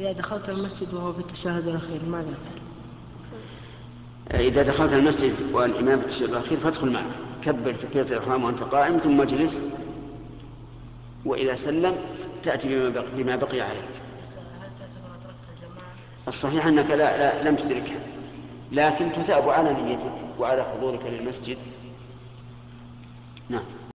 إذا دخلت المسجد وهو في التشهد الأخير ماذا فعل؟ إذا دخلت المسجد والإمام في التشهد الأخير فادخل معه. كبر تكبيرة الإحرام وأنت قائم ثم اجلس. وإذا سلم تأتي بما بقي, بما بقي عليك. الصحيح أنك لا, لا لم تدركها لكن تثاب على نيتك وعلى حضورك للمسجد. نعم.